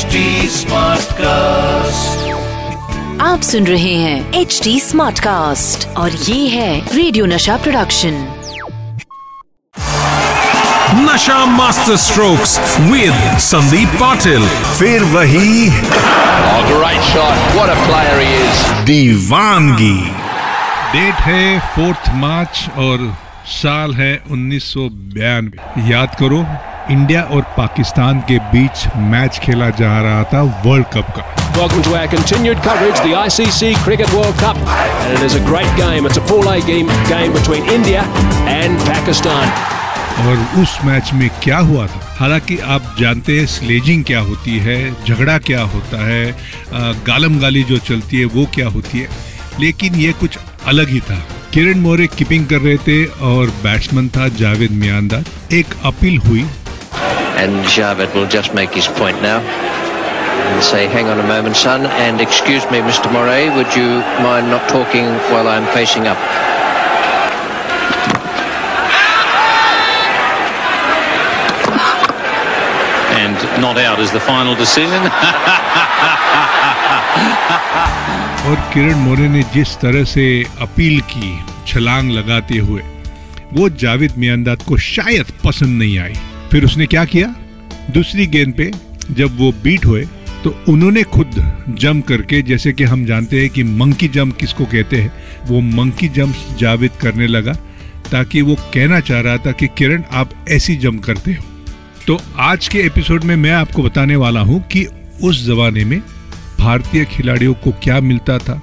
HD Smartcast. आप सुन रहे हैं एच डी स्मार्ट कास्ट और ये है radio Nasha production Nasha master strokes with Sandeep Patil फिर वही Oh, great shot. What a player he is. दीवानगी डेट है फोर्थ मार्च और साल है उन्नीस याद करो इंडिया और पाकिस्तान के बीच मैच खेला जा रहा था वर्ल्ड कप का Welcome to our continued coverage, the ICC Cricket World Cup. And it is a great game. It's a A game, game between India and Pakistan. और उस मैच में क्या हुआ था हालाँकि आप जानते हैं स्लेजिंग क्या होती है झगड़ा क्या होता है गालम गाली जो चलती है वो क्या होती है लेकिन ये कुछ अलग ही था किरण मोरे कीपिंग कर रहे थे और बैट्समैन था जावेद मियांदा एक अपील हुई And Javed will just make his point now. And say, hang on a moment, son, and excuse me, Mr. Moray, would you mind not talking while I'm facing up? and not out is the final decision. और किरण मोरे ने जिस तरह से appeal की छलांग लगाते हुए वो जावेद मियांदाद को शायद पसंद नहीं आई फिर उसने क्या किया? दूसरी गेंद पे जब वो बीट हुए तो उन्होंने खुद जंप करके, जैसे कि हम जानते हैं कि मंकी जंप किसको कहते हैं, वो मंकी जंप जावेद करने लगा, ताकि वो कहना चाह रहा था कि किरण, आप ऐसी जंप करते हो। तो आज के एपिसोड में मैं आपको बताने वाला हूँ कि उस जमाने में भारतीय खिलाड़ियों को क्या मिलता था,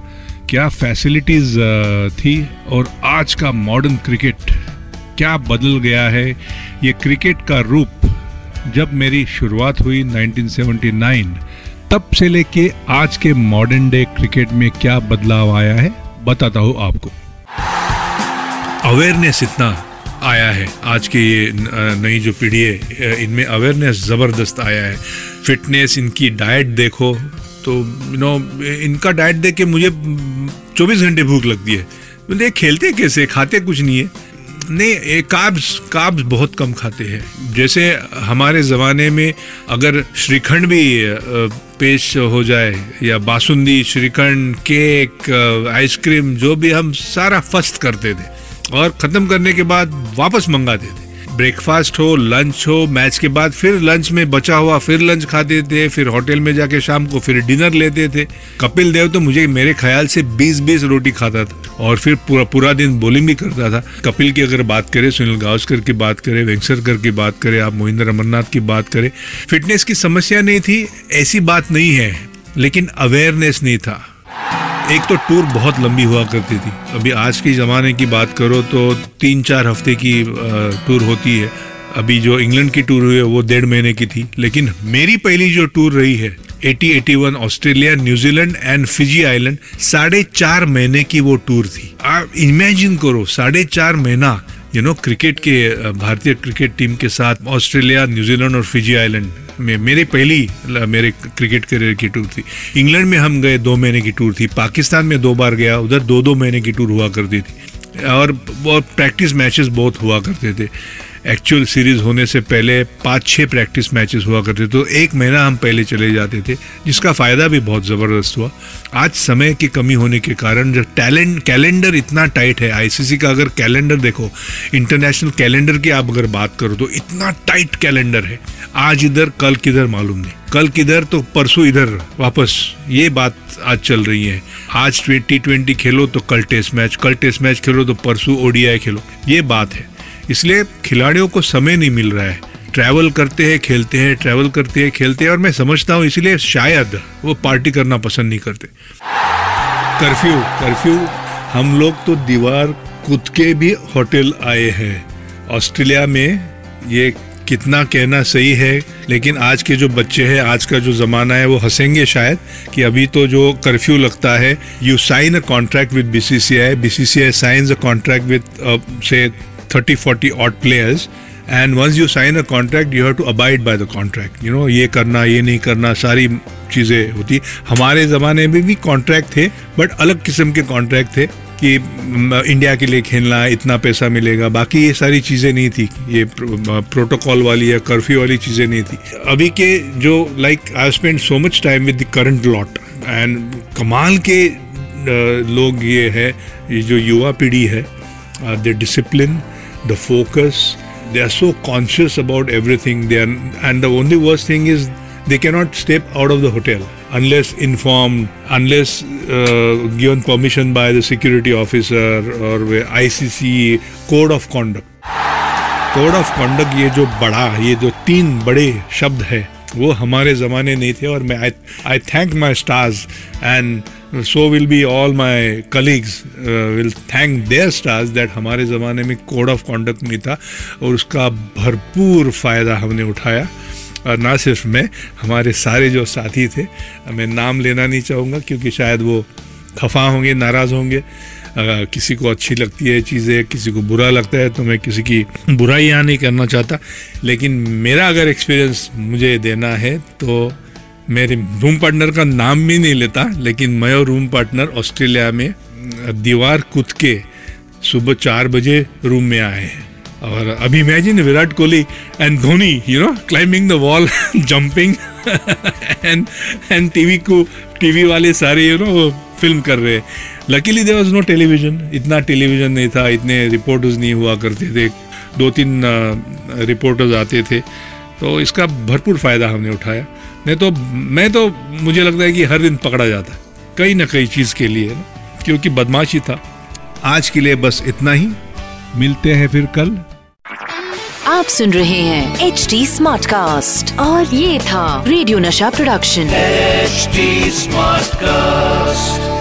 क्या फैसिलिटीज़ थी, और आज का मॉडर्न क्रिकेट क्या बदल गया है ये क्रिकेट का रूप जब मेरी शुरुआत हुई 1979 तब से लेके आज के मॉडर्न डे क्रिकेट में क्या बदलाव आया है, बताता हूँ आपको। अवेयरनेस इतना आया है, आज की ये नई जो पीढ़ी है इनमें अवेयरनेस ज़बरदस्त आया है। फिटनेस इनकी डाइट देखो तो यू नो इनका डाइट देख के मुझे चौबीस घंटे भूख लगती है। ये खेलते कैसे? खाते कुछ नहीं है? नहीं काब्स काब्स बहुत कम खाते हैं। जैसे हमारे ज़माने में अगर श्रीखंड भी पेश हो जाए, या बासुंदी, श्रीखंड, केक आइसक्रीम, जो भी हम सारा फस्त करते थे, और ख़त्म करने के बाद वापस मंगाते थे ब्रेकफास्ट हो लंच हो मैच के बाद फिर लंच में बचा हुआ फिर लंच खाते थे फिर होटल में जाके शाम को फिर डिनर लेते थे। कपिल देव तो मुझे मेरे ख्याल से 20-20 रोटी खाता था और फिर पूरा पूरा दिन बॉलिंग भी करता था। कपिल की अगर बात करें, सुनील गावस्कर की बात करें वेंकसरकर की बात करें, आप मोहिंद्र अमरनाथ की बात करें फिटनेस की समस्या नहीं थी, ऐसी बात नहीं है, लेकिन अवेयरनेस नहीं था। एक तो टूर बहुत लंबी हुआ करती थी। अभी आज के ज़माने की बात करो तो तीन चार हफ़्ते की टूर होती है। अभी जो इंग्लैंड की टूर हुई है, वो डेढ़ महीने की थी। लेकिन मेरी पहली जो टूर रही है 80 81 Australia, New Zealand and Fiji island, साढ़े चार महीने की वो टूर थी। आप इमेजिन करो, साढ़े चार महीना यू नो क्रिकेट के भारतीय क्रिकेट टीम के साथ ऑस्ट्रेलिया न्यूजीलैंड और फिजी आइलैंड में मेरे पहली मेरे क्रिकेट करियर की टूर थी। इंग्लैंड में हम गए, दो महीने की टूर थी। पाकिस्तान में दो बार गया, उधर दो दो महीने की टूर हुआ करती थी। और बहुत प्रैक्टिस मैचेस बहुत हुआ करते थे। एक्चुअल सीरीज़ होने से पहले पाँच छः प्रैक्टिस मैचेस हुआ करते थे तो एक महीना हम पहले चले जाते थे, जिसका फ़ायदा भी बहुत ज़बरदस्त हुआ। आज समय की कमी होने के कारण जो टैलेंट कैलेंडर इतना टाइट है आईसीसी का अगर कैलेंडर देखो इंटरनेशनल कैलेंडर की आप अगर बात करो तो इतना टाइट कैलेंडर है। आज इधर, कल किधर मालूम नहीं। कल किधर तो परसों इधर वापस, ये बात आज चल रही है। आज टी ट्वेंटी खेलो तो कल टेस्ट मैच कल टेस्ट मैच खेलो तो परसों ओडीआई खेलो, ये बात है। इसलिए खिलाड़ियों को समय नहीं मिल रहा है। ट्रैवल करते हैं, खेलते हैं ट्रैवल करते हैं, खेलते हैं और मैं समझता हूँ, इसलिए शायद वो पार्टी करना पसंद नहीं करते। कर्फ्यू कर्फ्यू हम लोग तो दीवार कूद के भी होटल आए हैं। ऑस्ट्रेलिया में ये कितना कहना सही है, लेकिन आज के जो बच्चे हैं, आज का जो ज़माना है, वो हंसेंगे शायद कि अभी तो जो कर्फ्यू लगता है you sign a contract with BCCI BCCI signs a contract with से 30 40 odd players. And once you sign a contract, you have to abide by the contract. You know, ये करना, ये नहीं करना, सारी चीज़ें होती। हमारे ज़माने में भी कॉन्ट्रैक्ट थे बट अलग किस्म के कॉन्ट्रैक्ट थे कि इंडिया के लिए खेलना, इतना पैसा मिलेगा, बाकी ये सारी चीज़ें नहीं थी। ये प्रोटोकॉल वाली या कर्फ्यू वाली चीज़ें नहीं थी। अभी के जो like I spend so much time with the current lot and कमाल के लोग ये है, ये जो युवा पीढ़ी है the discipline the focus they are so conscious about everything they are and the only worst thing is they cannot step out of the hotel unless informed unless uh, given permission by the security officer or where ICC code of conduct code of conduct ये जो बड़ा ये जो तीन बड़े शब्द है वो हमारे ज़माने नहीं थे और मैं I thank my stars and so will be all my colleagues will thank their stars that हमारे ज़माने में कोड ऑफ़ कॉन्डक्ट नहीं था और उसका भरपूर फ़ायदा हमने उठाया। और ना सिर्फ़ मैं, हमारे सारे जो साथी थे, मैं नाम लेना नहीं चाहूँगा क्योंकि शायद वो खफा होंगे, नाराज़ होंगे। किसी को अच्छी लगती है चीज़ें, किसी को बुरा लगता है तो मैं किसी की बुराई यहाँ नहीं करना चाहता। लेकिन मेरा अगर एक्सपीरियंस मुझे देना है तो मेरे रूम पार्टनर का नाम भी नहीं लेता, लेकिन मैं और रूम पार्टनर ऑस्ट्रेलिया में दीवार कूद के सुबह चार बजे रूम में आए हैं। और अभी imagine Virat Kohli and Dhoni you know climbing the wall jumping and and TV को टीवी वाले सारे यू नो फ़िल्म कर रहे हैं। Luckily there was no television इतना टेलीविज़न नहीं था इतने रिपोर्टर्स नहीं हुआ करते थे। दो तीन रिपोर्टर्स आते थे। तो इसका भरपूर फ़ायदा हमने उठाया। नहीं तो मैं तो मुझे लगता है कि हर दिन पकड़ा जाता कहीं ना कहीं चीज़ के लिए ना? क्योंकि बदमाशी था। आज के लिए बस इतना ही। मिलते हैं फिर कल। आप सुन रहे हैं एच डी स्मार्ट कास्ट और ये था radio Nasha production H smart Smartcast.